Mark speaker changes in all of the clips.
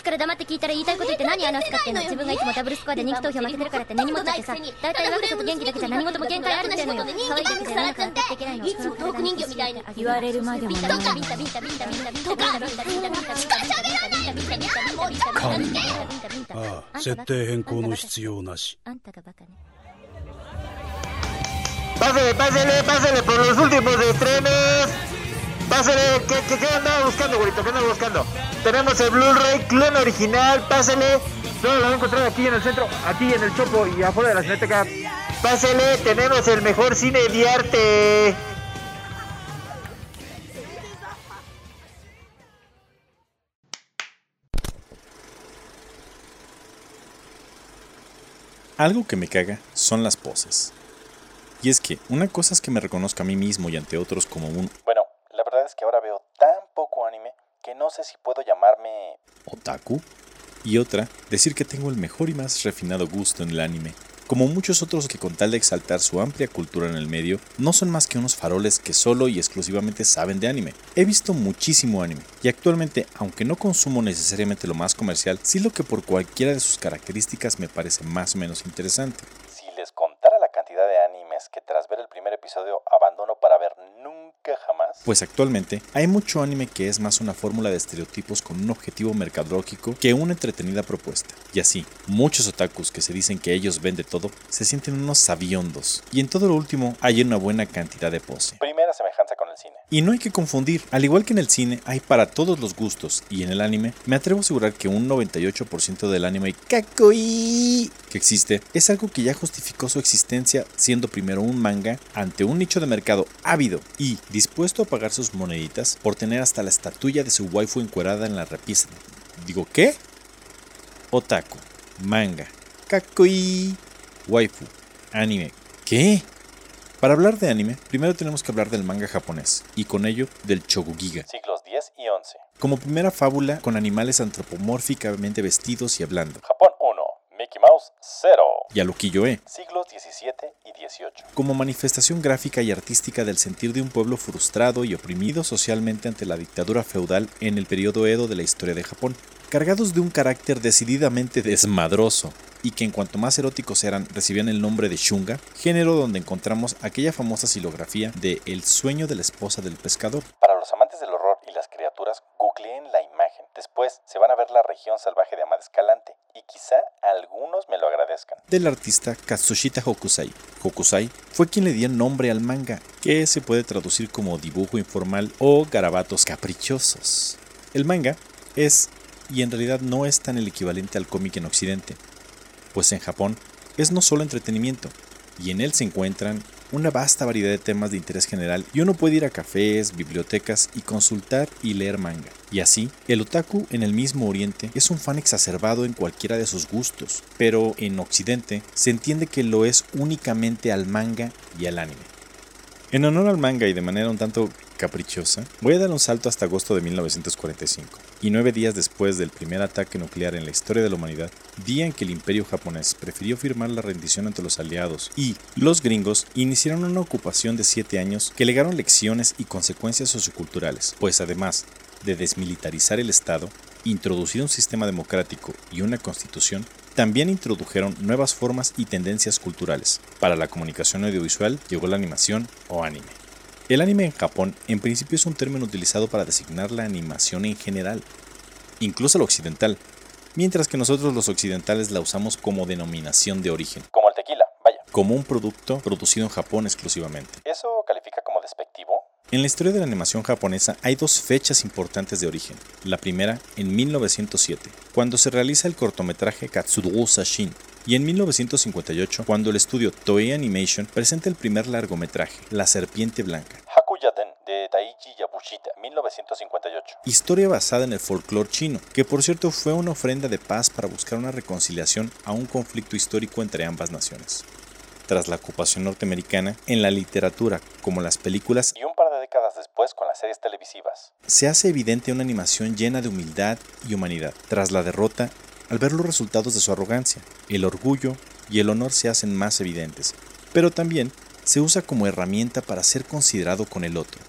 Speaker 1: きから黙って聞いたら言いたいこと言って何話すかっていうの自分がいつもダブルスコアで人気投票負けてるからって何にだっちゃってさ大体若さと元気だけじゃ何事も限界あるんだよ可愛いだけじゃなくなっていけないの
Speaker 2: いつもトー人形みたいに
Speaker 1: 言われるまでも
Speaker 2: とかと
Speaker 3: か
Speaker 1: あ
Speaker 3: あ設定変更の必要なし。
Speaker 1: あんたがバカね。
Speaker 4: Pásele, パズル por los últimos estrenos. Pásele, ¿qué, qué, qué andaba buscando, güerito? ¿Qué andaba buscando? Tenemos el Blu-ray clon original, pásele. No, lo voy a aquí en el centro, aquí en el Chopo y afuera de la Cineteca. Pásele, tenemos el mejor cine de arte.
Speaker 5: Algo que me caga son las poses. Y es que una cosa es que me reconozca a mí mismo y ante otros como un... verdad es que ahora veo tan poco anime que no sé si puedo llamarme... Otaku. Y otra, decir que tengo el mejor y más refinado gusto en el anime. Como muchos otros que con tal de exaltar su amplia cultura en el medio, no son más que unos faroles que solo y exclusivamente saben de anime. He visto muchísimo anime, y actualmente, aunque no consumo necesariamente lo más comercial, sí lo que por cualquiera de sus características me parece más o menos interesante. Si les contara la cantidad de animes que tras ver el primer episodio abandono para ver nunca jamás. Pues actualmente hay mucho anime que es más una fórmula de estereotipos con un objetivo mercadológico que una entretenida propuesta. Y así, muchos otakus que se dicen que ellos ven de todo se sienten unos sabiondos. Y en todo lo último hay una buena cantidad de pose. Y no hay que confundir, al igual que en el cine hay para todos los gustos y en el anime, me atrevo a asegurar que un 98% del anime kakoi que existe es algo que ya justificó su existencia siendo primero un manga ante un nicho de mercado ávido y dispuesto a pagar sus moneditas por tener hasta la estatuilla de su waifu encuerada en la repisa. Digo, ¿qué? Otaku, manga, kakoi, waifu, anime. ¿Qué? Para hablar de anime, primero tenemos que hablar del manga japonés, y con ello del Chogugiga. Siglos 10 y 11. Como primera fábula con animales antropomórficamente vestidos y hablando. Japón 1, Mickey Mouse 0. Y a. Siglos 17 y 18. Como manifestación gráfica y artística del sentir de un pueblo frustrado y oprimido socialmente ante la dictadura feudal en el periodo Edo de la historia de Japón cargados de un carácter decididamente desmadroso, y que en cuanto más eróticos eran recibían el nombre de Shunga, género donde encontramos aquella famosa silografía de El sueño de la esposa del pescador. Para los amantes del horror googleen la imagen. Después se van a ver la región salvaje de Amada Escalante, y quizá algunos me lo agradezcan. Del artista Katsushita Hokusai. Hokusai fue quien le dio nombre al manga, que se puede traducir como dibujo informal o garabatos caprichosos. El manga es y en realidad no es tan el equivalente al cómic en Occidente, pues en Japón es no solo entretenimiento, y en él se encuentran una vasta variedad de temas de interés general y uno puede ir a cafés, bibliotecas y consultar y leer manga. Y así, el otaku en el mismo Oriente es un fan exacerbado en cualquiera de sus gustos, pero en Occidente se entiende que lo es únicamente al manga y al anime. En honor al manga y de manera un tanto caprichosa, voy a dar un salto hasta agosto de 1945, y nueve días después del primer ataque nuclear en la historia de la humanidad, día en que el imperio japonés prefirió firmar la rendición ante los aliados y los gringos iniciaron una ocupación de siete años que legaron lecciones y consecuencias socioculturales, pues además de desmilitarizar el Estado, introducir un sistema democrático y una constitución, también introdujeron nuevas formas y tendencias culturales. Para la comunicación audiovisual llegó la animación o anime. El anime en Japón en principio es un término utilizado para designar la animación en general, incluso la occidental, mientras que nosotros los occidentales la usamos como denominación de origen. Como el tequila, vaya. Como un producto producido en Japón exclusivamente. ¿Eso califica como despectivo? En la historia de la animación japonesa hay dos fechas importantes de origen. La primera, en 1907, cuando se realiza el cortometraje Katsudo Sashin, y en 1958, cuando el estudio Toei Animation presenta el primer largometraje, La Serpiente Blanca. Hakuyaden, de Daichi Yabushita, 1958. Historia basada en el folclore chino, que por cierto fue una ofrenda de paz para buscar una reconciliación a un conflicto histórico entre ambas naciones. Tras la ocupación norteamericana, en la literatura, como las películas y un par de décadas después con las series televisivas, se hace evidente una animación llena de humildad y humanidad. Tras la derrota, al ver los resultados de su arrogancia, el orgullo y el honor se hacen más evidentes, pero también se usa como herramienta para ser considerado con el otro.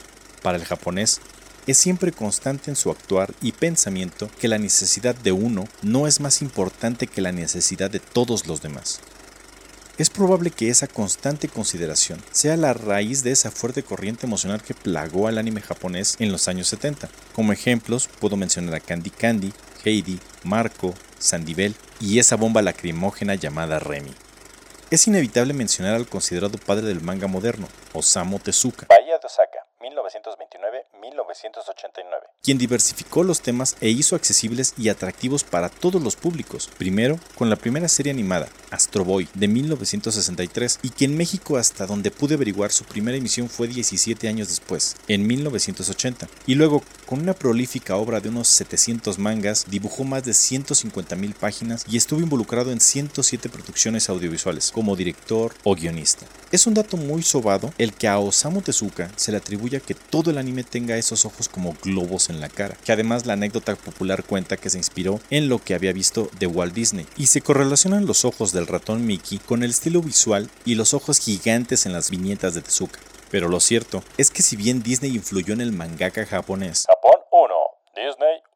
Speaker 5: Para el japonés, es siempre constante en su actuar y pensamiento que la necesidad de uno no es más importante que la necesidad de todos los demás. Es probable que esa constante consideración sea la raíz de esa fuerte corriente emocional que plagó al anime japonés en los años 70. Como ejemplos puedo mencionar a Candy Candy, Heidi, Marco, Sandivel y esa bomba lacrimógena llamada Remy. Es inevitable mencionar al considerado padre del manga moderno, Osamu Tezuka. Bahía de Osaka, 1929-1989, quien diversificó los temas e hizo accesibles y atractivos para todos los públicos, primero con la primera serie animada, Astro Boy, de 1963, y que en México hasta donde pude averiguar su primera emisión fue 17 años después, en 1980, y luego con una prolífica obra de unos 700 mangas, dibujó más de 150.000 páginas y estuvo involucrado en 107 producciones audiovisuales, como director o guionista. Es un dato muy sobado el que a Osamu Tezuka se le atribuye que todo el anime tenga esos ojos como globos en la cara, que además la anécdota popular cuenta que se inspiró en lo que había visto de Walt Disney, y se correlacionan los ojos del ratón Mickey con el estilo visual y los ojos gigantes en las viñetas de Tezuka. Pero lo cierto es que si bien Disney influyó en el mangaka japonés,
Speaker 6: Japón 1, Disney 1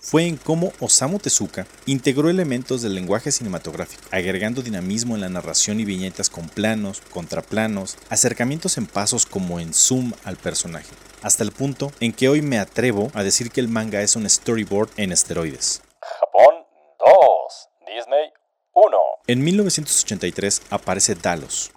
Speaker 5: fue en cómo Osamu Tezuka integró elementos del lenguaje cinematográfico, agregando dinamismo en la narración y viñetas con planos, contraplanos, acercamientos en pasos como en zoom al personaje, hasta el punto en que hoy me atrevo a decir que el manga es un storyboard en esteroides.
Speaker 6: Japón 2, Disney 1
Speaker 5: En 1983 aparece Dalos,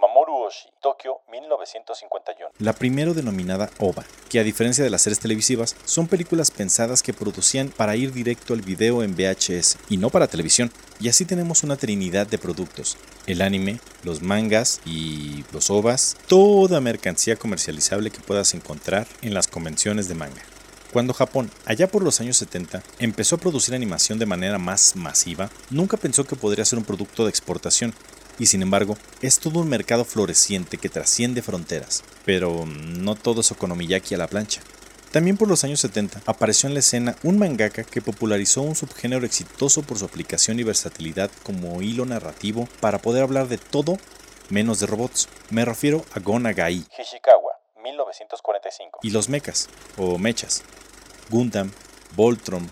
Speaker 6: Oshii, Tokio 1951
Speaker 5: la primero denominada OVA, que a diferencia de las series televisivas, son películas pensadas que producían para ir directo al video en VHS y no para televisión. Y así tenemos una trinidad de productos, el anime, los mangas y los OVAs, toda mercancía comercializable que puedas encontrar en las convenciones de manga. Cuando Japón, allá por los años 70, empezó a producir animación de manera más masiva, nunca pensó que podría ser un producto de exportación, y sin embargo, es todo un mercado floreciente que trasciende fronteras, pero no todo es okonomiyaki a la plancha. También por los años 70 apareció en la escena un mangaka que popularizó un subgénero exitoso por su aplicación y versatilidad como hilo narrativo para poder hablar de todo menos de robots. Me refiero a Gon Nagai
Speaker 6: Hishikawa 1945
Speaker 5: y los mechas o mechas, Gundam, Voltron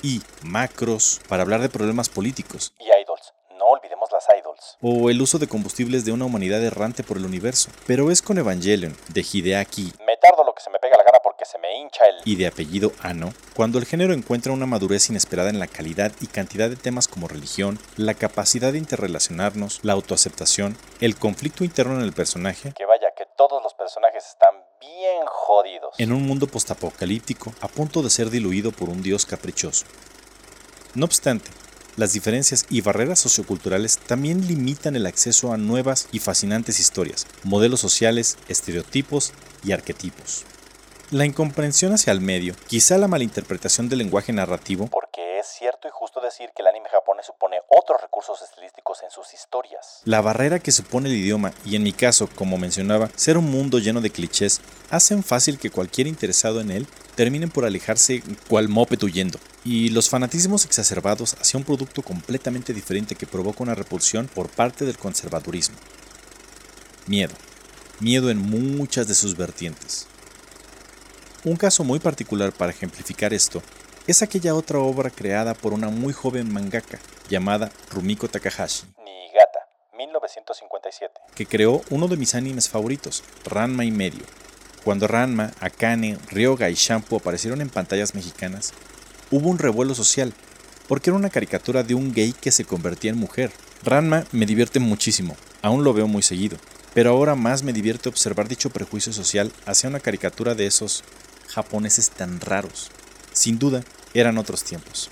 Speaker 5: y Macros para hablar de problemas políticos
Speaker 6: y idols. No olvidemos las idols.
Speaker 5: O el uso de combustibles de una humanidad errante por el universo. Pero es con Evangelion de Hideaki
Speaker 6: Me tardo lo que se me pega la gana porque se me hincha el...
Speaker 5: y de apellido Ano, cuando el género encuentra una madurez inesperada en la calidad y cantidad de temas como religión, la capacidad de interrelacionarnos, la autoaceptación, el conflicto interno en el personaje,
Speaker 6: Que vaya, que todos los personajes están bien jodidos.
Speaker 5: en un mundo postapocalíptico a punto de ser diluido por un dios caprichoso. No obstante, las diferencias y barreras socioculturales también limitan el acceso a nuevas y fascinantes historias, modelos sociales, estereotipos y arquetipos. La incomprensión hacia el medio, quizá la malinterpretación del lenguaje narrativo,
Speaker 6: Porque es cierto y justo decir que el anime japonés supone otros recursos estilísticos en sus historias.
Speaker 5: La barrera que supone el idioma y en mi caso, como mencionaba, ser un mundo lleno de clichés, hacen fácil que cualquier interesado en él termine por alejarse cual moped huyendo. Y los fanatismos exacerbados hacia un producto completamente diferente que provoca una repulsión por parte del conservadurismo. Miedo. Miedo en muchas de sus vertientes. Un caso muy particular para ejemplificar esto es aquella otra obra creada por una muy joven mangaka llamada Rumiko Takahashi,
Speaker 6: Niigata 1957.
Speaker 5: que creó uno de mis animes favoritos, Ranma y medio. Cuando Ranma, Akane, Ryoga y Shampoo aparecieron en pantallas mexicanas, hubo un revuelo social, porque era una caricatura de un gay que se convertía en mujer. Ranma me divierte muchísimo, aún lo veo muy seguido, pero ahora más me divierte observar dicho prejuicio social hacia una caricatura de esos japoneses tan raros. Sin duda, eran otros tiempos.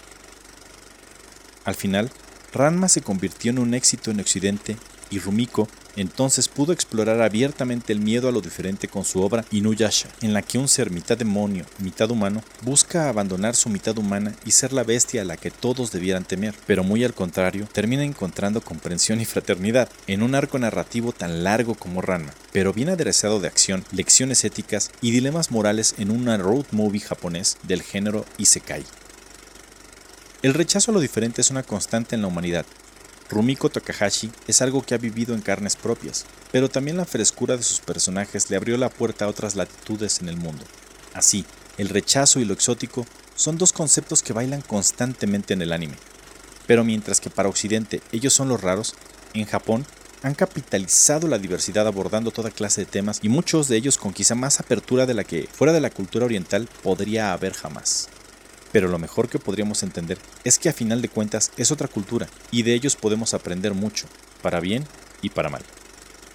Speaker 5: Al final, Ranma se convirtió en un éxito en Occidente y Rumiko entonces pudo explorar abiertamente el miedo a lo diferente con su obra Inuyasha, en la que un ser mitad demonio, mitad humano, busca abandonar su mitad humana y ser la bestia a la que todos debieran temer, pero muy al contrario, termina encontrando comprensión y fraternidad en un arco narrativo tan largo como Ranma, pero bien aderezado de acción, lecciones éticas y dilemas morales en una road movie japonés del género Isekai. El rechazo a lo diferente es una constante en la humanidad, Rumiko Takahashi es algo que ha vivido en carnes propias, pero también la frescura de sus personajes le abrió la puerta a otras latitudes en el mundo. Así, el rechazo y lo exótico son dos conceptos que bailan constantemente en el anime. Pero mientras que para Occidente ellos son los raros, en Japón han capitalizado la diversidad abordando toda clase de temas y muchos de ellos con quizá más apertura de la que fuera de la cultura oriental podría haber jamás. Pero lo mejor que podríamos entender es que a final de cuentas es otra cultura y de ellos podemos aprender mucho, para bien y para mal.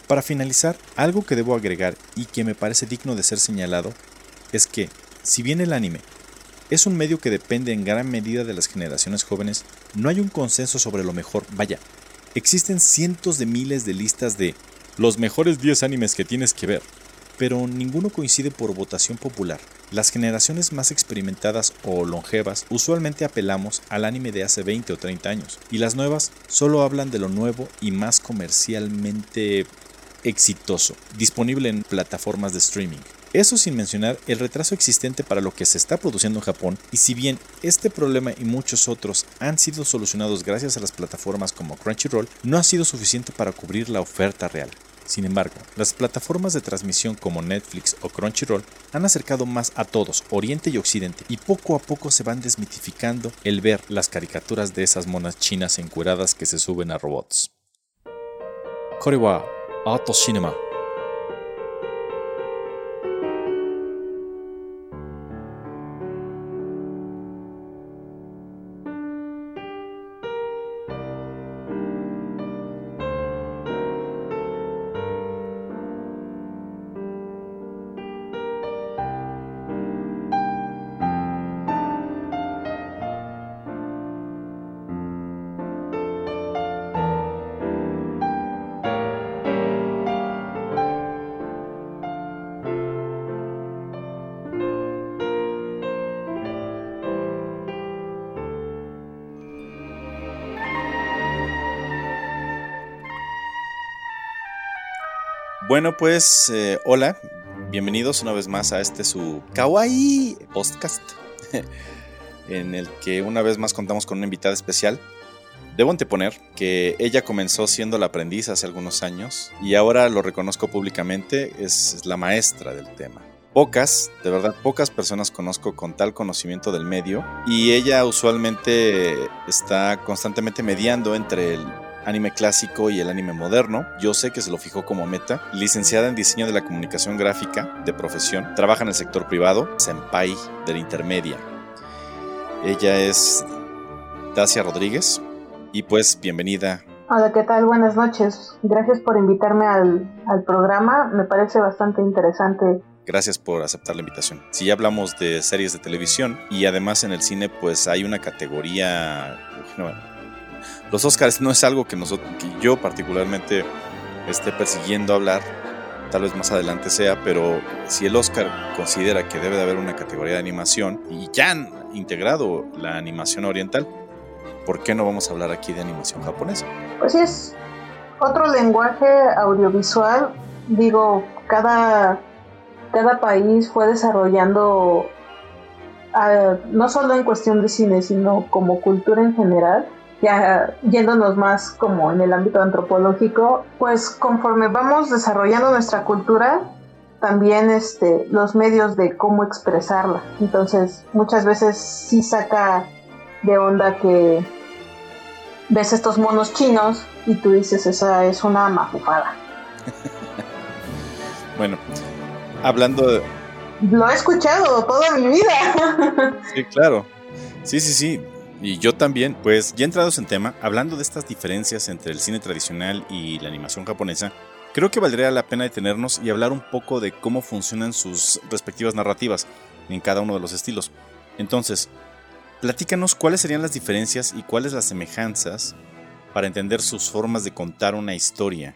Speaker 5: Para finalizar, algo que debo agregar y que me parece digno de ser señalado es que, si bien el anime es un medio que depende en gran medida de las generaciones jóvenes, no hay un consenso sobre lo mejor, vaya, existen cientos de miles de listas de los mejores 10 animes que tienes que ver, pero ninguno coincide por votación popular. Las generaciones más experimentadas o longevas usualmente apelamos al anime de hace 20 o 30 años, y las nuevas solo hablan de lo nuevo y más comercialmente exitoso, disponible en plataformas de streaming. Eso sin mencionar el retraso existente para lo que se está produciendo en Japón, y si bien este problema y muchos otros han sido solucionados gracias a las plataformas como Crunchyroll, no ha sido suficiente para cubrir la oferta real. Sin embargo, las plataformas de transmisión como Netflix o Crunchyroll han acercado más a todos, Oriente y Occidente, y poco a poco se van desmitificando el ver las caricaturas de esas monas chinas encueradas que se suben a robots. Korewa, Auto Cinema. Bueno, pues eh, hola, bienvenidos una vez más a este su Kawaii Podcast, en el que una vez más contamos con una invitada especial. Debo anteponer que ella comenzó siendo la aprendiz hace algunos años y ahora lo reconozco públicamente, es la maestra del tema. Pocas, de verdad, pocas personas conozco con tal conocimiento del medio y ella usualmente está constantemente mediando entre el anime clásico y el anime moderno. Yo sé que se lo fijó como meta. Licenciada en diseño de la comunicación gráfica de profesión, trabaja en el sector privado, senpai de la intermedia. Ella es Dacia Rodríguez y pues bienvenida.
Speaker 7: Hola, ¿qué tal? Buenas noches. Gracias por invitarme al, al programa. Me parece bastante interesante
Speaker 5: Gracias por aceptar la invitación. Si ya hablamos de series de televisión y además en el cine pues hay una categoría, los Oscars no es algo que, nosotros, yo particularmente esté persiguiendo hablar, tal vez más adelante sea, pero si el Oscar considera que debe de haber una categoría de animación y ya han integrado la animación oriental, ¿por qué no vamos a hablar aquí de animación japonesa?
Speaker 7: Pues es otro lenguaje audiovisual, digo, cada, cada país fue desarrollando, ah, no solo en cuestión de cine, sino como cultura en general, ya yéndonos más como en el ámbito antropológico, pues conforme vamos desarrollando nuestra cultura, también este, los medios de cómo expresarla. Entonces, muchas veces sí saca de onda que ves estos monos chinos y tú dices, esa es una mafufada.
Speaker 5: bueno, hablando de...
Speaker 7: Lo he escuchado toda mi vida.
Speaker 5: sí, claro. Sí, sí, sí. Y yo también, pues ya entrados en tema, hablando de estas diferencias entre el cine tradicional y la animación japonesa, creo que valdría la pena detenernos y hablar un poco de cómo funcionan sus respectivas narrativas en cada uno de los estilos. Entonces, platícanos cuáles serían las diferencias y cuáles las semejanzas para entender sus formas de contar una historia.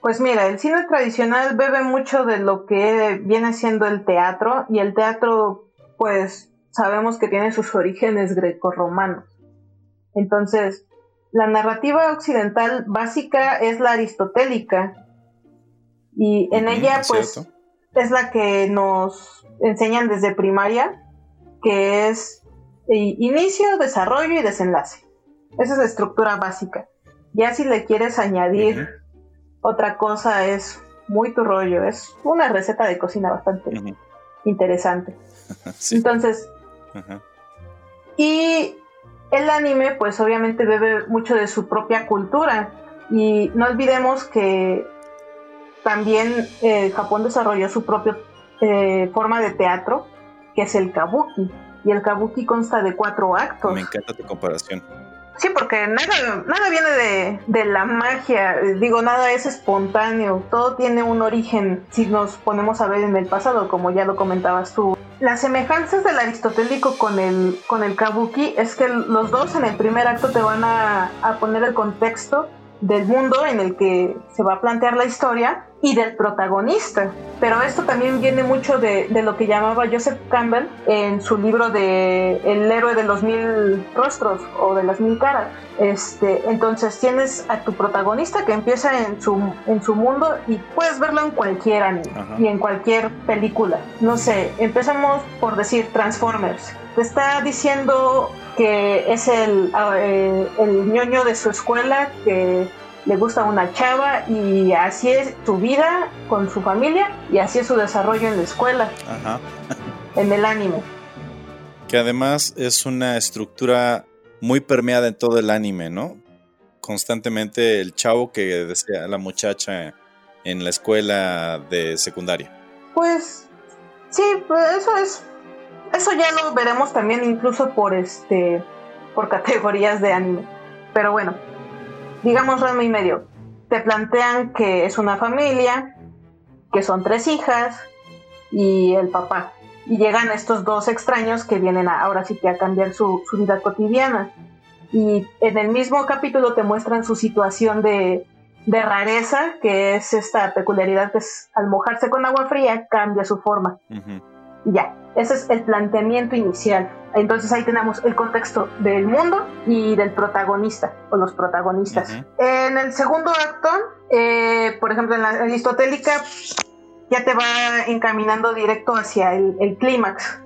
Speaker 7: Pues mira, el cine tradicional bebe mucho de lo que viene siendo el teatro y el teatro pues sabemos que tiene sus orígenes grecorromanos. Entonces, la narrativa occidental básica es la aristotélica y en ella pues es la que nos enseñan desde primaria, que es inicio, desarrollo y desenlace. Esa es la estructura básica. Ya si le quieres añadir otra cosa es muy tu rollo, es una receta de cocina bastante interesante. Entonces, y el anime pues obviamente bebe mucho de su propia cultura y no olvidemos que también eh, Japón desarrolló su propia eh, forma de teatro, que es el kabuki. Y el kabuki consta de cuatro actos.
Speaker 5: Me encanta tu comparación.
Speaker 7: Sí, porque nada, nada viene de, de, la magia, digo, nada es espontáneo, todo tiene un origen si nos ponemos a ver en el pasado, como ya lo comentabas tú. Las semejanzas del aristotélico con el, con el kabuki es que los dos en el primer acto te van a, a poner el contexto del mundo en el que se va a plantear la historia y del protagonista. Pero esto también viene mucho de, de, lo que llamaba Joseph Campbell en su libro de El héroe de los mil rostros o de las mil caras. Este, entonces tienes a tu protagonista que empieza en su, en su mundo y puedes verlo en cualquier anime y en cualquier película. No sé, empezamos por decir Transformers. Te está diciendo que es el, eh, el ñoño de su escuela que le gusta una chava y así es su vida con su familia y así es su desarrollo en la escuela, Ajá. en el anime.
Speaker 5: Que además es una estructura muy permeada en todo el anime, ¿no? Constantemente el chavo que desea a la muchacha en la escuela de secundaria.
Speaker 7: Pues sí, pues eso es eso ya lo veremos también incluso por este por categorías de anime. Pero bueno, digamos ramo y medio. Te plantean que es una familia, que son tres hijas y el papá. Y llegan estos dos extraños que vienen ahora sí que a cambiar su, vida cotidiana. Y en el mismo capítulo te muestran su situación de, rareza, que es esta peculiaridad que al mojarse con agua fría cambia su forma. Y ya, ese es el planteamiento inicial. Entonces ahí tenemos el contexto del mundo y del protagonista o los protagonistas. En el segundo acto, eh, por ejemplo, en la aristotélica, ya te va encaminando directo hacia el, clímax.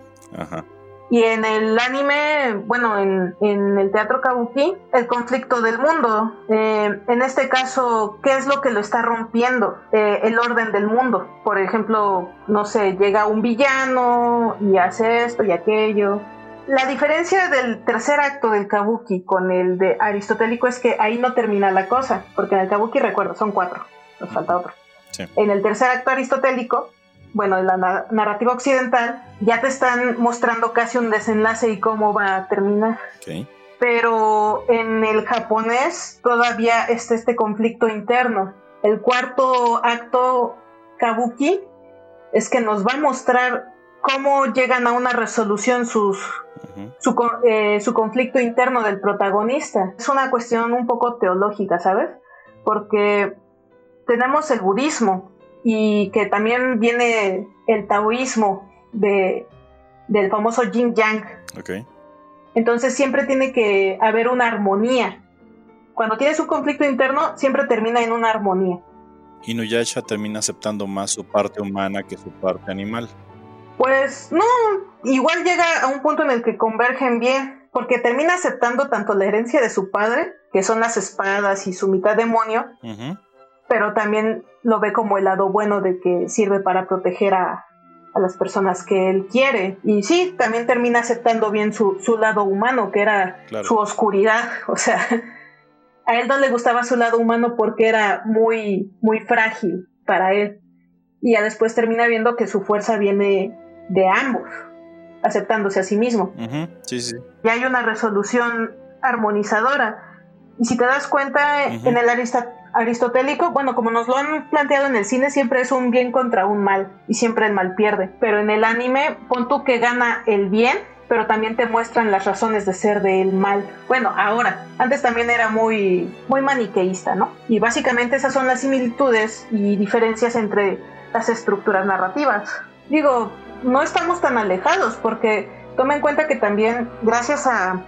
Speaker 7: Y en el anime, bueno, en, el teatro kabuki, el conflicto del mundo. Eh, en este caso, ¿qué es lo que lo está rompiendo? Eh, el orden del mundo. Por ejemplo, no sé, llega un villano y hace esto y aquello. La diferencia del tercer acto del kabuki con el de aristotélico es que ahí no termina la cosa, porque en el kabuki, recuerdo, son cuatro, nos falta otro. En el tercer acto aristotélico, bueno, en la narrativa occidental, ya te están mostrando casi un desenlace y cómo va a terminar. Pero en el japonés todavía está este conflicto interno. El cuarto acto kabuki es que nos va a mostrar cómo llegan a una resolución sus, su, eh, su conflicto interno del protagonista. Es una cuestión un poco teológica, ¿sabes? Porque tenemos el budismo y que también viene el taoísmo de, del famoso yin yang. Entonces siempre tiene que haber una armonía. Cuando tienes un conflicto interno, siempre termina en una armonía.
Speaker 5: Inuyasha termina aceptando más su parte humana que su parte animal.
Speaker 7: Pues no, igual llega a un punto en el que convergen bien, porque termina aceptando tanto la herencia de su padre, que son las espadas y su mitad demonio, pero también lo ve como el lado bueno de que sirve para proteger a, a las personas que él quiere. Y sí, también termina aceptando bien su, su lado humano, que era su oscuridad. O sea, a él no le gustaba su lado humano porque era muy, muy frágil para él. Y ya después termina viendo que su fuerza viene de ambos, aceptándose a sí mismo. Y hay una resolución armonizadora. Y si te das cuenta, en el aristotélico, bueno, como nos lo han planteado en el cine, siempre es un bien contra un mal y siempre el mal pierde. Pero en el anime, pon tú que gana el bien, pero también te muestran las razones de ser del mal. Bueno, ahora, antes también era muy, muy maniqueísta, ¿no? Y básicamente esas son las similitudes y diferencias entre las estructuras narrativas. Digo, no estamos tan alejados porque toma en cuenta que también gracias a,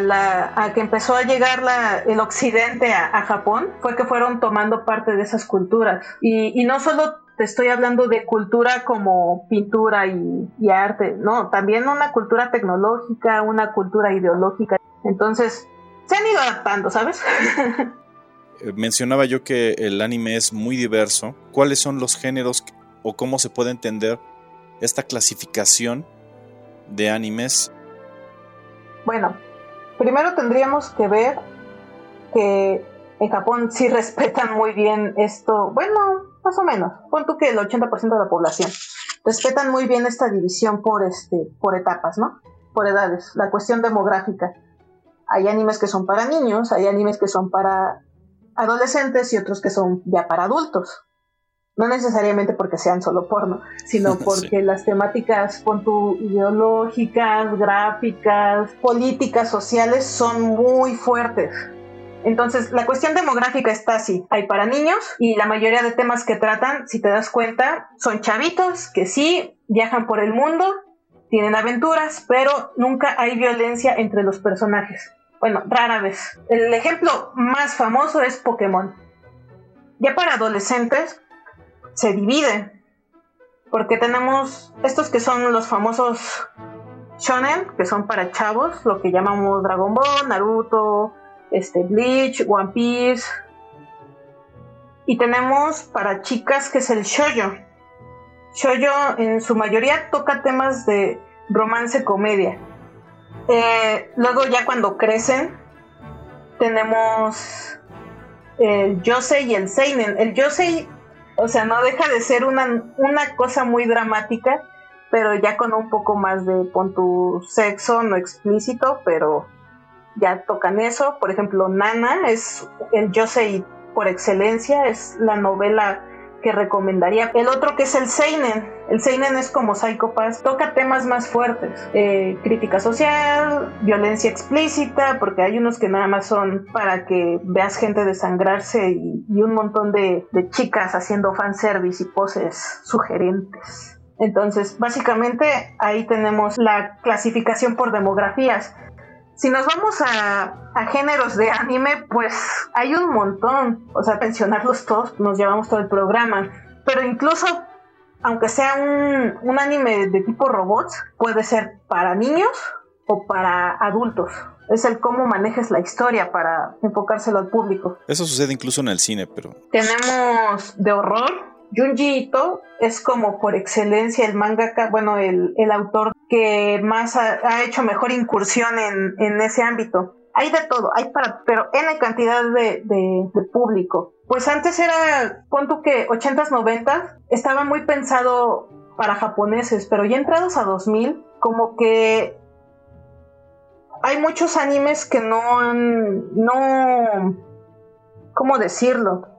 Speaker 7: la, que empezó a llegar el occidente a, Japón fue que fueron tomando parte de esas culturas y, no solo te estoy hablando de cultura como pintura y, y, arte, no, también una cultura tecnológica, una cultura ideológica. Entonces, se han ido adaptando, ¿sabes?
Speaker 5: Eh, mencionaba yo que el anime es muy diverso. ¿Cuáles son los géneros o cómo se puede entender esta clasificación de animes?
Speaker 7: Bueno, primero tendríamos que ver que en Japón sí respetan muy bien esto, bueno, más o menos, pon tú que el 80% de la población respetan muy bien esta división por este por etapas, ¿no? Por edades, la cuestión demográfica. Hay animes que son para niños, hay animes que son para adolescentes y otros que son ya para adultos. No necesariamente porque sean solo porno, sino porque las temáticas pon ideológicas, gráficas, políticas, sociales son muy fuertes. Entonces, la cuestión demográfica está así. Hay para niños y la mayoría de temas que tratan, si te das cuenta, son chavitos que sí viajan por el mundo, tienen aventuras, pero nunca hay violencia entre los personajes. Bueno, rara vez. El ejemplo más famoso es Pokémon. Ya para adolescentes se divide. Porque tenemos estos que son los famosos shonen, que son para chavos, lo que llamamos Dragon Ball, Naruto, este, Bleach, One Piece. Y tenemos para chicas que es el shoyo. Shoyo en su mayoría toca temas de romance comedia. Eh, luego ya cuando crecen tenemos el Yosei y el Seinen. El Yosei, o sea, no deja de ser una, una cosa muy dramática, pero ya con un poco más de pon sexo, no explícito, pero ya tocan eso. Por ejemplo, Nana es el Yosei por excelencia, es la novela que recomendaría. El otro que es el Seinen. El Seinen es como Psycho toca temas más fuertes. Eh, crítica social, violencia explícita, porque hay unos que nada más son para que veas gente desangrarse y, y un montón de, de chicas haciendo fanservice y poses sugerentes. Entonces, básicamente ahí tenemos la clasificación por demografías. Si nos vamos a, géneros de anime, pues hay un montón. O sea, pensionarlos todos, nos llevamos todo el programa. Pero incluso, aunque sea un, un anime de tipo robots, puede ser para niños o para adultos. Es el cómo manejes la historia para enfocárselo al público.
Speaker 5: Eso sucede incluso en el cine, pero...
Speaker 7: Tenemos de horror, Junji Ito es como por excelencia el mangaka, bueno, el, autor que más ha, hecho mejor incursión en, ese ámbito. Hay de todo, hay para, pero N cantidad de, público. Pues antes era, punto que 80s, 90 estaba muy pensado para japoneses, pero ya entrados a 2000, como que hay muchos animes que no han, no, ¿cómo decirlo?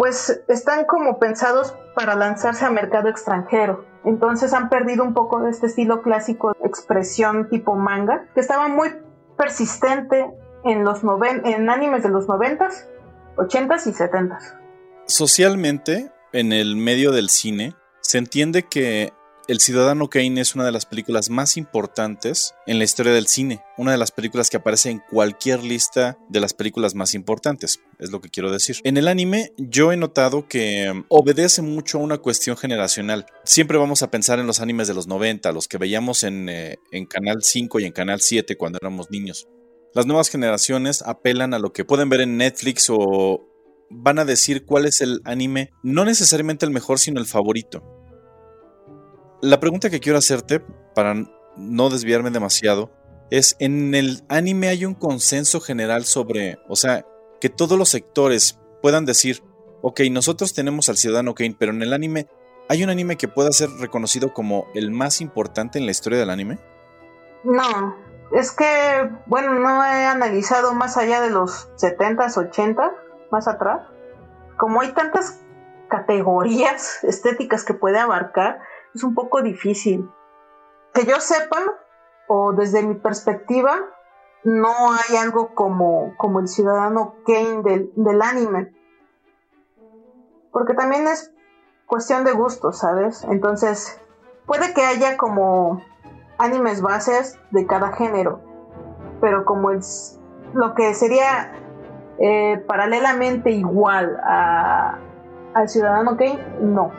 Speaker 7: Pues están como pensados para lanzarse a mercado extranjero. Entonces han perdido un poco de este estilo clásico de expresión tipo manga, que estaba muy persistente en los en animes de los noventas, ochentas y setentas.
Speaker 5: Socialmente, en el medio del cine, se entiende que el Ciudadano Kane es una de las películas más importantes en la historia del cine, una de las películas que aparece en cualquier lista de las películas más importantes, es lo que quiero decir. En el anime yo he notado que um, obedece mucho a una cuestión generacional. Siempre vamos a pensar en los animes de los 90, los que veíamos en, eh, en Canal 5 y en Canal 7 cuando éramos niños. Las nuevas generaciones apelan a lo que pueden ver en Netflix o van a decir cuál es el anime, no necesariamente el mejor, sino el favorito. La pregunta que quiero hacerte, para no desviarme demasiado, es, ¿en el anime hay un consenso general sobre, o sea, que todos los sectores puedan decir, ok, nosotros tenemos al Ciudadano Kane, pero en el anime, ¿hay un anime que pueda ser reconocido como el más importante en la historia del anime?
Speaker 7: No, es que, bueno, no he analizado más allá de los 70s, 80 más atrás. Como hay tantas categorías estéticas que puede abarcar, es un poco difícil. Que yo sepa, o desde mi perspectiva, no hay algo como, como el ciudadano Kane del, del anime. Porque también es cuestión de gusto, ¿sabes? Entonces, puede que haya como animes bases de cada género, pero como es lo que sería eh, paralelamente igual a, al Ciudadano Kane, no.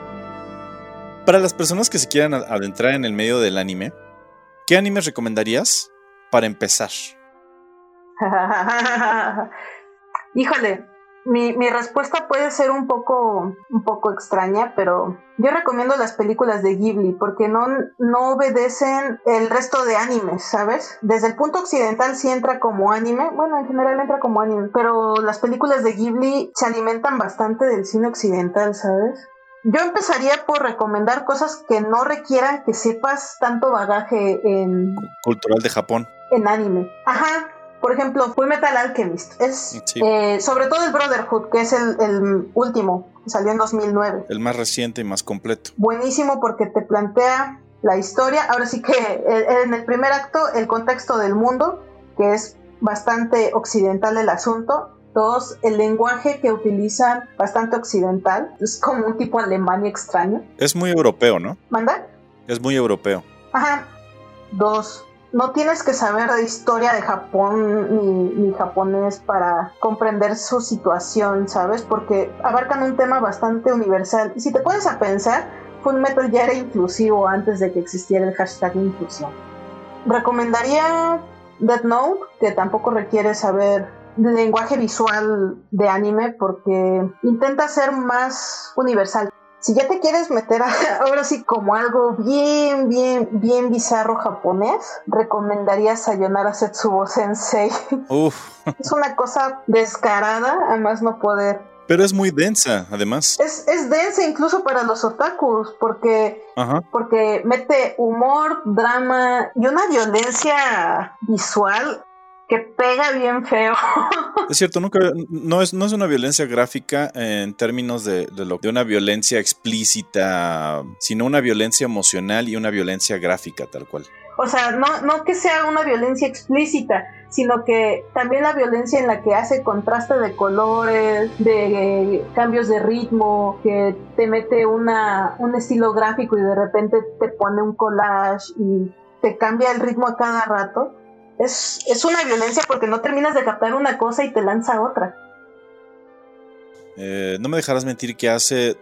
Speaker 5: Para las personas que se quieran adentrar en el medio del anime, ¿qué animes recomendarías para empezar?
Speaker 7: Híjole, mi, mi, respuesta puede ser un poco, un poco extraña, pero yo recomiendo las películas de Ghibli porque no, no obedecen el resto de animes, ¿sabes? Desde el punto occidental sí entra como anime, bueno, en general entra como anime, pero las películas de Ghibli se alimentan bastante del cine occidental, ¿sabes? Yo empezaría por recomendar cosas que no requieran que sepas tanto bagaje en...
Speaker 5: Cultural de Japón.
Speaker 7: En anime. Ajá, por ejemplo, Full Metal Alchemist. Es eh, sobre todo el Brotherhood, que es el, último, salió en 2009.
Speaker 5: El más reciente y más completo.
Speaker 7: Buenísimo porque te plantea la historia. Ahora sí que eh, en el primer acto, el contexto del mundo, que es bastante occidental el asunto. Dos, el lenguaje que utilizan bastante occidental. Es como un tipo Alemania extraño.
Speaker 5: Es muy europeo, ¿no?
Speaker 7: ¿Manda?
Speaker 5: Es muy europeo.
Speaker 7: Ajá. Dos, no tienes que saber de historia de Japón ni, japonés para comprender su situación, ¿sabes? Porque abarcan un tema bastante universal. Y si te pones a pensar, Full Metal ya era inclusivo antes de que existiera el hashtag inclusión. Recomendaría Death Note, que tampoco requiere saber lenguaje visual de anime porque intenta ser más universal si ya te quieres meter ahora sí como algo bien, bien, bien bizarro japonés, recomendaría Sayonara Setsubo Sensei. es una cosa descarada, además no poder.
Speaker 5: Pero es muy densa, además.
Speaker 7: Es, es densa incluso para los otakus, porque, porque mete humor, drama y una violencia visual que pega bien feo.
Speaker 5: Es cierto, nunca, no, es, no es una violencia gráfica en términos de, lo, de una violencia explícita, sino una violencia emocional y una violencia gráfica, tal cual.
Speaker 7: O sea, no, no que sea una violencia explícita, sino que también la violencia en la que hace contraste de colores, de cambios de ritmo, que te mete una, un estilo gráfico y de repente te pone un collage y te cambia el ritmo a cada rato es, una violencia porque no terminas de captar una cosa y te lanza otra.
Speaker 5: Eh, no me dejarás mentir que hace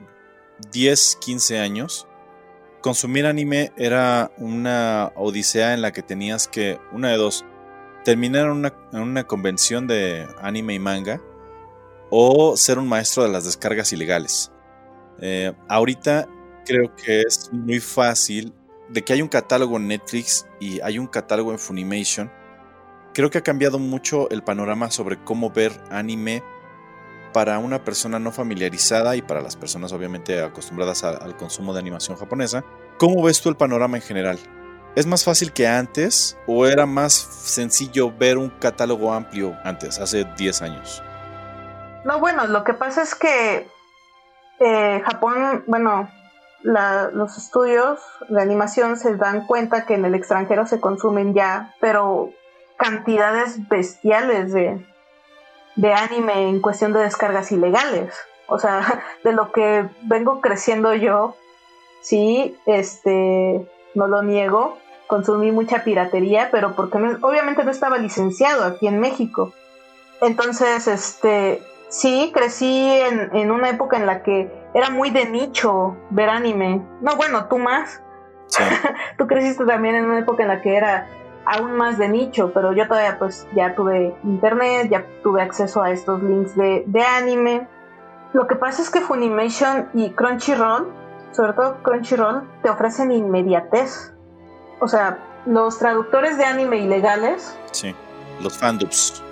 Speaker 5: 10, 15 años consumir anime era una odisea en la que tenías que, una de dos, terminar en una, convención de anime y manga o ser un maestro de las descargas ilegales. Eh, ahorita creo que es muy fácil de que hay un catálogo en Netflix y hay un catálogo en Funimation Creo que ha cambiado mucho el panorama sobre cómo ver anime para una persona no familiarizada y para las personas obviamente acostumbradas al consumo de animación japonesa. ¿Cómo ves tú el panorama en general? ¿Es más fácil que antes o era más sencillo ver un catálogo amplio antes, hace 10 años?
Speaker 7: No, bueno, lo que pasa es que eh, Japón, bueno, los estudios de animación se dan cuenta que en el extranjero se consumen ya, pero cantidades bestiales de, de anime en cuestión de descargas ilegales. O sea, de lo que vengo creciendo yo, sí, este, no lo niego, consumí mucha piratería, pero porque obviamente no estaba licenciado aquí en México. Entonces, este, sí, crecí en, en, una época en la que era muy de nicho ver anime. No, bueno, tú más. tú creciste también en una época en la que era aún más de nicho, pero yo todavía pues ya tuve internet, ya tuve acceso a estos links de, anime. Lo que pasa es que Funimation y Crunchyroll, sobre todo Crunchyroll, te ofrecen inmediatez. O sea, los traductores de anime ilegales.
Speaker 5: Sí, los fandubs.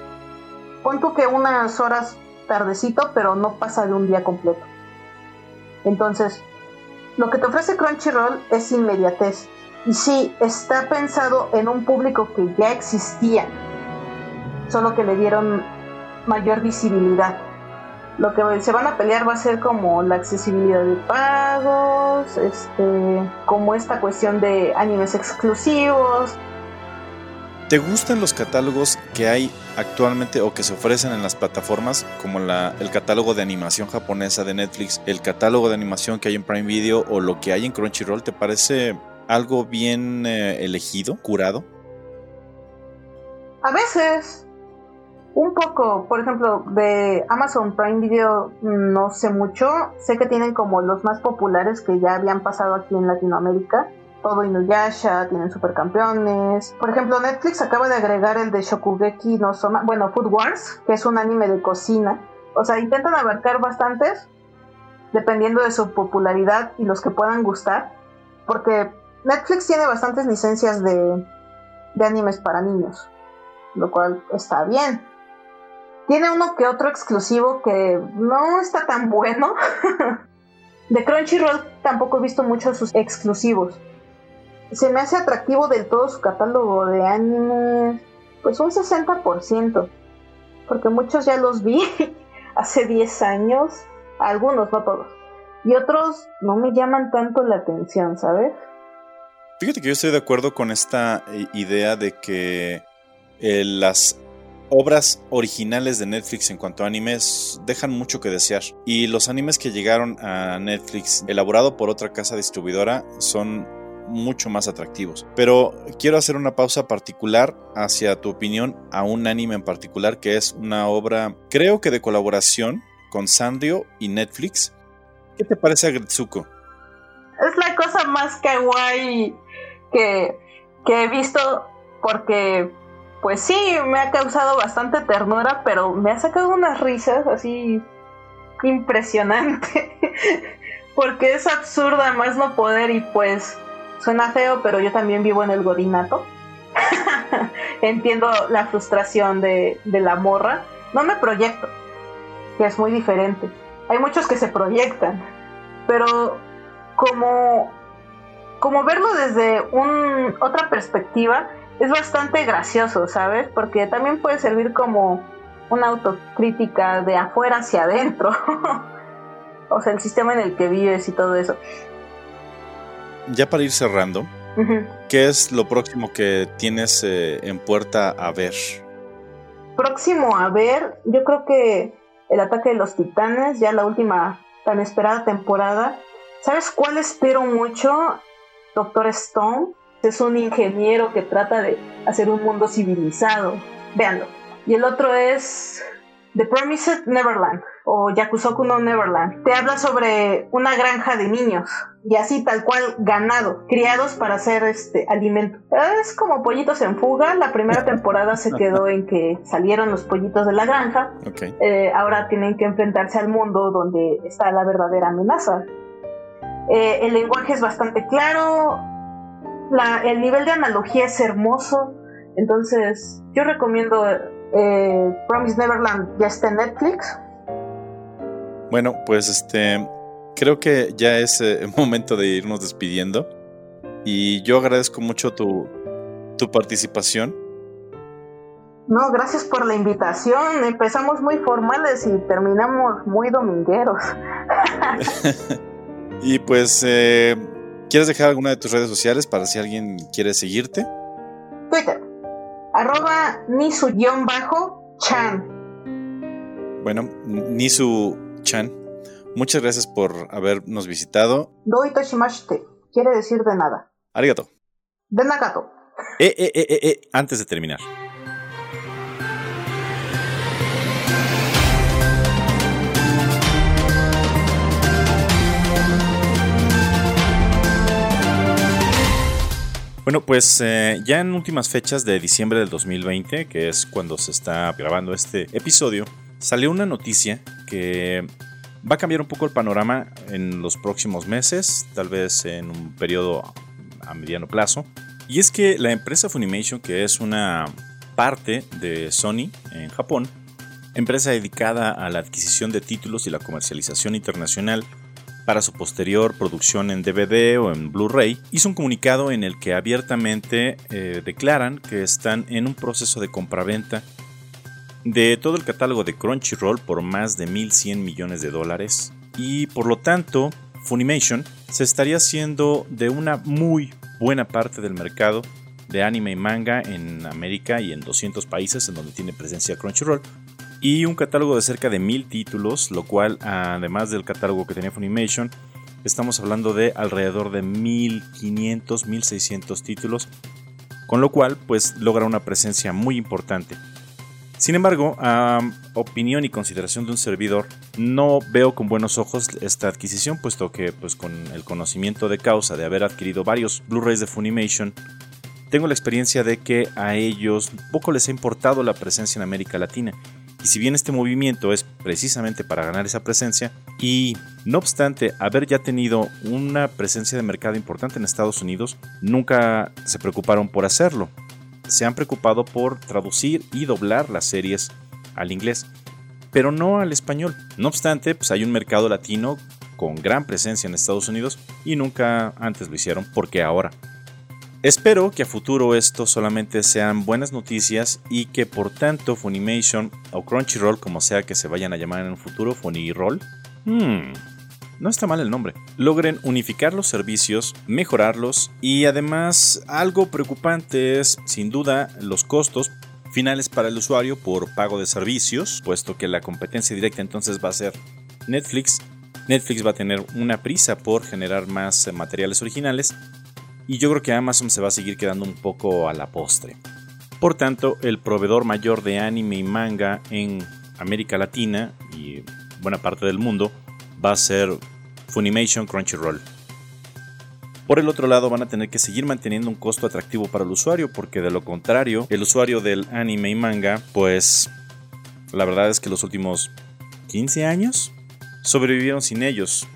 Speaker 7: Pon que unas horas tardecito, pero no pasa de un día completo. Entonces, lo que te ofrece Crunchyroll es inmediatez. Y sí, está pensado en un público que ya existía, solo que le dieron mayor visibilidad. Lo que se van a pelear va a ser como la accesibilidad de pagos, este, como esta cuestión de animes exclusivos.
Speaker 5: ¿Te gustan los catálogos que hay actualmente o que se ofrecen en las plataformas como la, el catálogo de animación japonesa de Netflix, el catálogo de animación que hay en Prime Video o lo que hay en Crunchyroll? ¿Te parece algo bien eh, elegido, curado?
Speaker 7: A veces. Un poco, por ejemplo, de Amazon Prime Video no sé mucho. Sé que tienen como los más populares que ya habían pasado aquí en Latinoamérica. Todo Inuyasha, tienen supercampeones. Por ejemplo, Netflix acaba de agregar el de Shokugeki no Soma, bueno, Food Wars, que es un anime de cocina. O sea, intentan abarcar bastantes, dependiendo de su popularidad y los que puedan gustar, porque Netflix tiene bastantes licencias de, animes para niños, lo cual está bien. Tiene uno que otro exclusivo que no está tan bueno. de Crunchyroll tampoco he visto muchos sus exclusivos. Se me hace atractivo del todo su catálogo de animes, pues un 60%, porque muchos ya los vi hace 10 años, algunos, no todos, y otros no me llaman tanto la atención, ¿sabes?
Speaker 5: Fíjate que yo estoy de acuerdo con esta eh, idea de que eh, las obras originales de Netflix en cuanto a animes dejan mucho que desear. Y los animes que llegaron a Netflix, elaborado por otra casa distribuidora, son mucho más atractivos. Pero quiero hacer una pausa particular hacia tu opinión a un anime en particular que es una obra, creo que de colaboración con Sanrio y Netflix. ¿Qué te parece Agretsuko?
Speaker 7: Es la cosa más kawaii que, que he visto porque pues sí, me ha causado bastante ternura, pero me ha sacado unas risas así impresionante. porque es absurda más no poder y pues suena feo, pero yo también vivo en el godinato. Entiendo la frustración de, de la morra. No me proyecto, que es muy diferente. Hay muchos que se proyectan, pero como como verlo desde un, otra perspectiva es bastante gracioso, ¿sabes? Porque también puede servir como una autocrítica de afuera hacia adentro. o sea, el sistema en el que vives y todo eso.
Speaker 5: Ya para ir cerrando, ¿qué es lo próximo que tienes eh, en puerta a ver?
Speaker 7: Próximo a ver, yo creo que el ataque de los titanes, ya la última tan esperada temporada. ¿Sabes cuál espero mucho? Doctor Stone es un ingeniero que trata de hacer un mundo civilizado. Veanlo. Y el otro es The Promised Neverland o Yakusoku no Neverland. Te habla sobre una granja de niños y así tal cual ganado, criados para hacer este alimento. Es como pollitos en fuga. La primera temporada se quedó en que salieron los pollitos de la granja. Eh, ahora tienen que enfrentarse al mundo donde está la verdadera amenaza. Eh, el lenguaje es bastante claro, el nivel de analogía es hermoso, entonces yo recomiendo eh, Promise Neverland, ya está en Netflix.
Speaker 5: Bueno, pues este, creo que ya es eh, momento de irnos despidiendo y yo agradezco mucho tu, tu participación.
Speaker 7: No, gracias por la invitación. Empezamos muy formales y terminamos muy domingueros.
Speaker 5: Y pues, eh, ¿quieres dejar alguna de tus redes sociales para si alguien quiere seguirte?
Speaker 7: Twitter, arroba nisu-chan.
Speaker 5: Bueno, Nisu-chan, muchas gracias por habernos visitado.
Speaker 7: Doi toshimashite, quiere decir de nada.
Speaker 5: Arigato.
Speaker 7: De nagato.
Speaker 5: Eh, eh, eh, eh, eh, antes de terminar. Bueno, pues eh, ya en últimas fechas de diciembre del 2020, que es cuando se está grabando este episodio, salió una noticia que va a cambiar un poco el panorama en los próximos meses, tal vez en un periodo a mediano plazo. Y es que la empresa Funimation, que es una parte de Sony en Japón, empresa dedicada a la adquisición de títulos y la comercialización internacional, para su posterior producción en DVD o en Blu-ray, hizo un comunicado en el que abiertamente eh, declaran que están en un proceso de compraventa de todo el catálogo de Crunchyroll por más de 1.100 millones de dólares. Y por lo tanto Funimation se estaría haciendo de una muy buena parte del mercado de anime y manga en América y en 200 países en donde tiene presencia Crunchyroll, y un catálogo de cerca de mil títulos, lo cual además del catálogo que tenía Funimation, estamos hablando de alrededor de 1500, 1600 títulos, con lo cual pues logra una presencia muy importante. Sin embargo, a opinión y consideración de un servidor, no veo con buenos ojos esta adquisición, puesto que pues con el conocimiento de causa de haber adquirido varios Blu-rays de Funimation, tengo la experiencia de que a ellos poco les ha importado la presencia en América Latina Y si bien este movimiento es precisamente para ganar esa presencia, y no obstante haber ya tenido una presencia de mercado importante en Estados Unidos, nunca se preocuparon por hacerlo. Se han preocupado por traducir y doblar las series al inglés, pero no al español. No obstante, pues hay un mercado latino con gran presencia en Estados Unidos y nunca antes lo hicieron porque ahora. Espero que a futuro esto solamente sean buenas noticias y que por tanto Funimation o Crunchyroll, como sea que se vayan a llamar en un futuro, Funiroll, hmm, no está mal el nombre, logren unificar los servicios, mejorarlos y además algo preocupante es sin duda los costos finales para el usuario por pago de servicios, puesto que la competencia directa entonces va a ser Netflix. Netflix va a tener una prisa por generar más materiales originales y yo creo que Amazon se va a seguir quedando un poco a la postre. Por tanto, el proveedor mayor de anime y manga en América Latina y buena parte del mundo va a ser Funimation Crunchyroll. Por el otro lado van a tener que seguir manteniendo un costo atractivo para el usuario porque de lo contrario el usuario del anime y manga pues la verdad es que los últimos 15 años sobrevivieron sin ellos.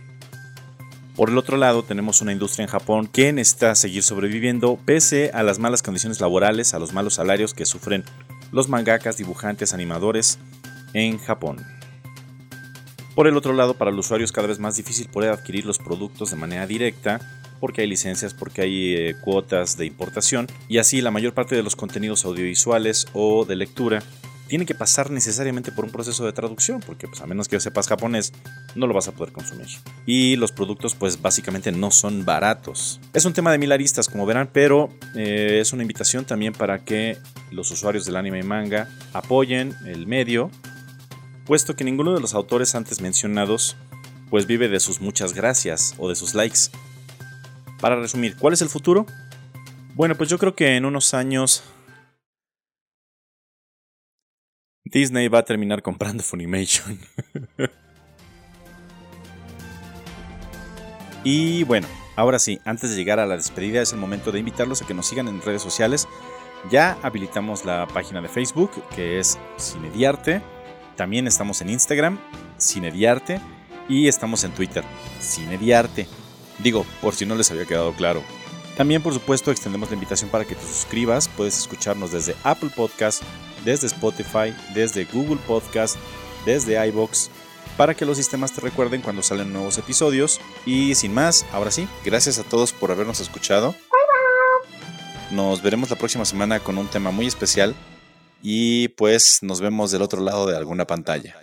Speaker 5: Por el otro lado tenemos una industria en Japón que necesita seguir sobreviviendo pese a las malas condiciones laborales, a los malos salarios que sufren los mangakas, dibujantes, animadores en Japón. Por el otro lado, para el usuario es cada vez más difícil poder adquirir los productos de manera directa porque hay licencias, porque hay eh, cuotas de importación y así la mayor parte de los contenidos audiovisuales o de lectura tiene que pasar necesariamente por un proceso de traducción, porque pues, a menos que sepas japonés, no lo vas a poder consumir. Y los productos pues básicamente no son baratos. Es un tema de mil aristas, como verán, pero eh, es una invitación también para que los usuarios del anime y manga apoyen el medio, puesto que ninguno de los autores antes mencionados pues vive de sus muchas gracias o de sus likes. Para resumir, ¿cuál es el futuro? Bueno, pues yo creo que en unos años Disney va a terminar comprando Funimation. y bueno, ahora sí, antes de llegar a la despedida es el momento de invitarlos a que nos sigan en redes sociales. Ya habilitamos la página de Facebook que es Cinediarte. También estamos en Instagram, Cinediarte. Y estamos en Twitter, Cinediarte. Digo, por si no les había quedado claro. También, por supuesto, extendemos la invitación para que te suscribas. Puedes escucharnos desde Apple Podcast, desde Spotify, desde Google Podcast, desde iBox, para que los sistemas te recuerden cuando salen nuevos episodios. Y sin más, ahora sí, gracias a todos por habernos escuchado. Nos veremos la próxima semana con un tema muy especial y pues nos vemos del otro lado de alguna pantalla.